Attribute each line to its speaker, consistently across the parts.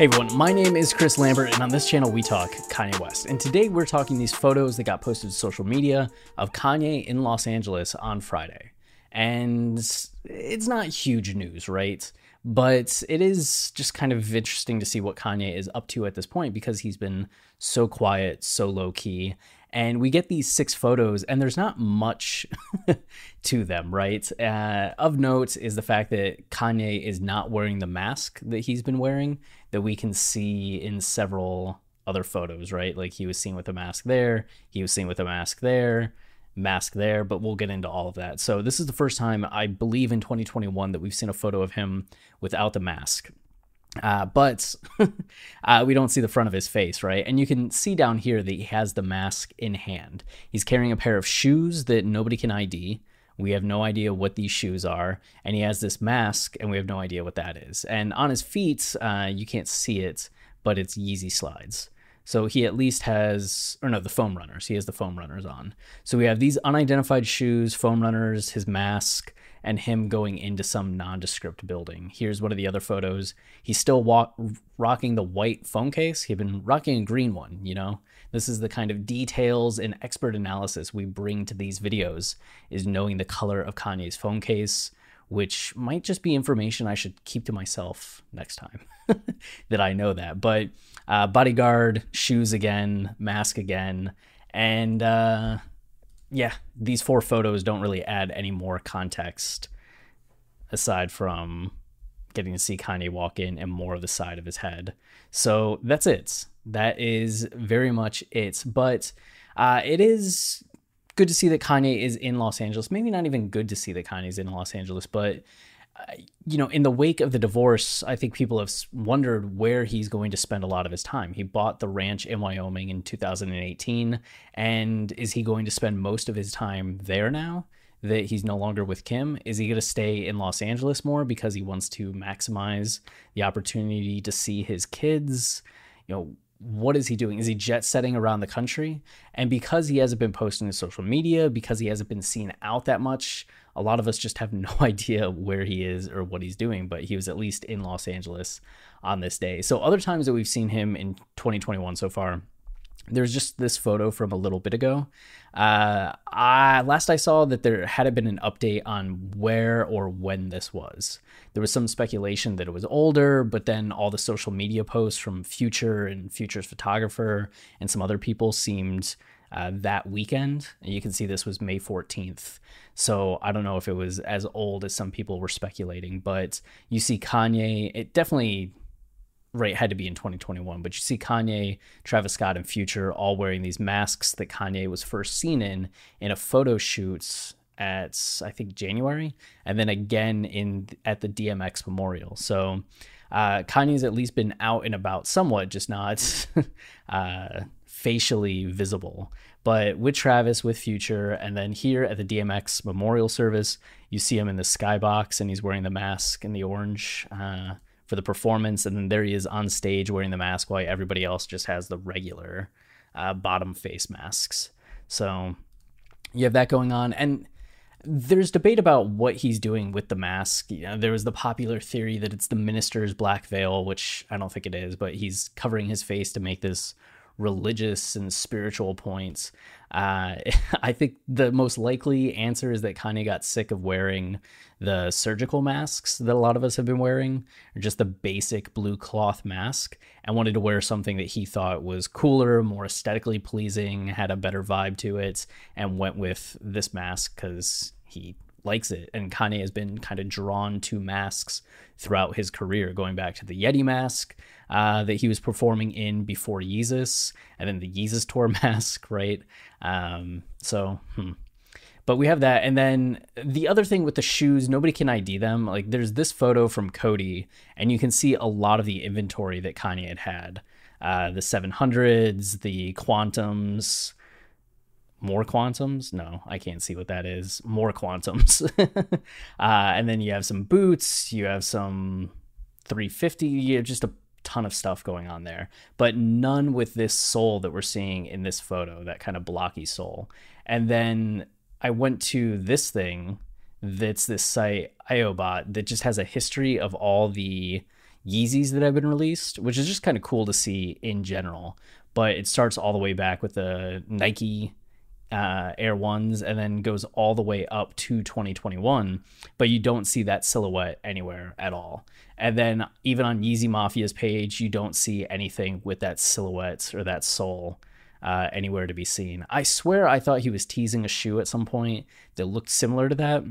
Speaker 1: Hey everyone, my name is Chris Lambert, and on this channel we talk Kanye West. And today we're talking these photos that got posted to social media of Kanye in Los Angeles on Friday. And it's not huge news, right? But it is just kind of interesting to see what Kanye is up to at this point because he's been so quiet, so low key. And we get these six photos, and there's not much to them, right? Uh, of note is the fact that Kanye is not wearing the mask that he's been wearing that we can see in several other photos, right? Like he was seen with a mask there, he was seen with a mask there, mask there, but we'll get into all of that. So this is the first time I believe in 2021 that we've seen a photo of him without the mask. Uh, but uh, we don't see the front of his face, right? And you can see down here that he has the mask in hand. He's carrying a pair of shoes that nobody can ID. We have no idea what these shoes are. And he has this mask, and we have no idea what that is. And on his feet, uh, you can't see it, but it's Yeezy slides. So he at least has, or no, the foam runners. He has the foam runners on. So we have these unidentified shoes, foam runners, his mask, and him going into some nondescript building. Here's one of the other photos. He's still walk, rocking the white phone case. He'd been rocking a green one, you know? This is the kind of details and expert analysis we bring to these videos is knowing the color of Kanye's phone case, which might just be information I should keep to myself next time that I know that. But uh, bodyguard, shoes again, mask again, and uh, yeah, these four photos don't really add any more context aside from getting to see Kanye walk in and more of the side of his head. So that's it. That is very much it. But uh, it is good to see that Kanye is in Los Angeles. Maybe not even good to see that Kanye's in Los Angeles, but you know, in the wake of the divorce, I think people have wondered where he's going to spend a lot of his time. He bought the ranch in Wyoming in 2018, and is he going to spend most of his time there now that he's no longer with Kim? Is he going to stay in Los Angeles more because he wants to maximize the opportunity to see his kids? You know, what is he doing? Is he jet setting around the country? And because he hasn't been posting to social media, because he hasn't been seen out that much, a lot of us just have no idea where he is or what he's doing, but he was at least in Los Angeles on this day. So, other times that we've seen him in 2021 so far, there's just this photo from a little bit ago. Uh, I, last I saw that there hadn't been an update on where or when this was. There was some speculation that it was older, but then all the social media posts from Future and Future's photographer and some other people seemed uh, that weekend. You can see this was May 14th. So I don't know if it was as old as some people were speculating, but you see Kanye, it definitely right had to be in 2021 but you see kanye travis scott and future all wearing these masks that kanye was first seen in in a photo shoot at i think january and then again in at the dmx memorial. So uh, kanye's at least been out and about somewhat just not uh, facially visible. But with travis with future and then here at the dmx memorial service you see him in the skybox and he's wearing the mask and the orange uh, for the performance, and then there he is on stage wearing the mask while everybody else just has the regular uh, bottom face masks. So you have that going on, and there's debate about what he's doing with the mask. You know, there was the popular theory that it's the minister's black veil, which I don't think it is, but he's covering his face to make this religious and spiritual points. Uh, I think the most likely answer is that Kanye got sick of wearing the surgical masks that a lot of us have been wearing, or just the basic blue cloth mask, and wanted to wear something that he thought was cooler, more aesthetically pleasing, had a better vibe to it, and went with this mask because he likes it. And Kanye has been kind of drawn to masks throughout his career, going back to the Yeti mask uh, that he was performing in before Yeezus, and then the Yeezus tour mask, right? Um, so, hmm. but we have that. And then the other thing with the shoes, nobody can ID them. Like there's this photo from Cody, and you can see a lot of the inventory that Kanye had had. Uh, the 700s, the Quantums, more Quantums? No, I can't see what that is. More Quantums. uh, and then you have some boots, you have some 350, you have just a ton of stuff going on there, but none with this sole that we're seeing in this photo, that kind of blocky sole. And then I went to this thing that's this site, IOBot, that just has a history of all the Yeezys that have been released, which is just kind of cool to see in general. But it starts all the way back with the Nike uh, Air Ones and then goes all the way up to 2021, but you don't see that silhouette anywhere at all. And then even on Yeezy Mafia's page, you don't see anything with that silhouette or that sole uh, anywhere to be seen. I swear I thought he was teasing a shoe at some point that looked similar to that,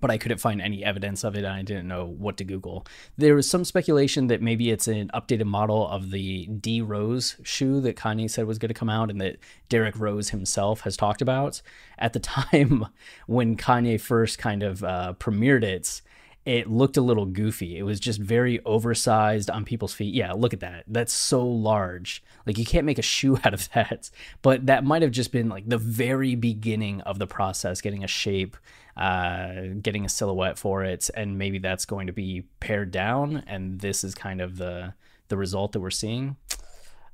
Speaker 1: but I couldn't find any evidence of it and I didn't know what to Google. There was some speculation that maybe it's an updated model of the D Rose shoe that Kanye said was going to come out and that Derrick Rose himself has talked about. At the time when Kanye first kind of uh, premiered it, it looked a little goofy. It was just very oversized on people's feet. Yeah, look at that. That's so large. Like you can't make a shoe out of that. But that might have just been like the very beginning of the process, getting a shape, uh, getting a silhouette for it, and maybe that's going to be pared down. And this is kind of the the result that we're seeing.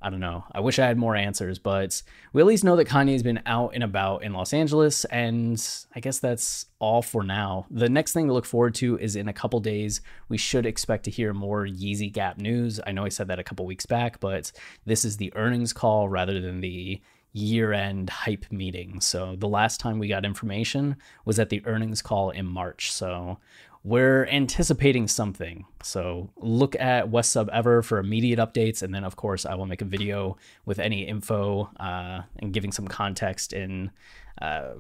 Speaker 1: I don't know. I wish I had more answers, but we at least know that Kanye's been out and about in Los Angeles, and I guess that's all for now. The next thing to look forward to is in a couple days. We should expect to hear more Yeezy Gap news. I know I said that a couple weeks back, but this is the earnings call rather than the year end hype meeting. So the last time we got information was at the earnings call in March. So we're anticipating something. So look at West Sub Ever for immediate updates. And then, of course, I will make a video with any info uh, and giving some context and uh,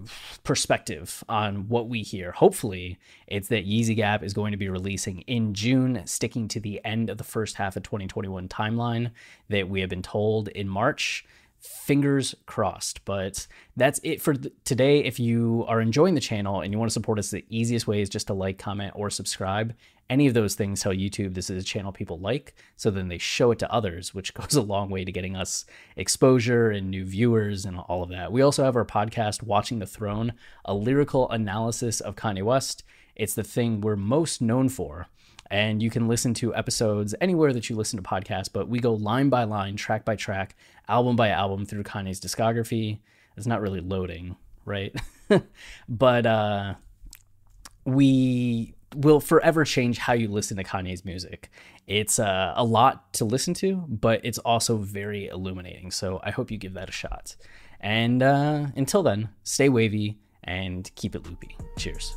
Speaker 1: perspective on what we hear. Hopefully, it's that Yeezy Gap is going to be releasing in June, sticking to the end of the first half of 2021 timeline that we have been told in March fingers crossed. But that's it for today. If you are enjoying the channel and you want to support us the easiest way is just to like comment or subscribe. Any of those things tell youtube this is a channel people like so then they show it to others which goes a long way to getting us exposure and new viewers and all of that. We also have our podcast watching the throne a lyrical analysis of kanye west. It's the thing we're most known for and you can listen to episodes anywhere that you listen to podcasts. But we go line by line, track by track, album by album through Kanye's discography. It's not really loading, right? but uh, we will forever change how you listen to Kanye's music. It's uh, a lot to listen to, but it's also very illuminating. So I hope you give that a shot. And uh, until then, stay wavy and keep it loopy. Cheers.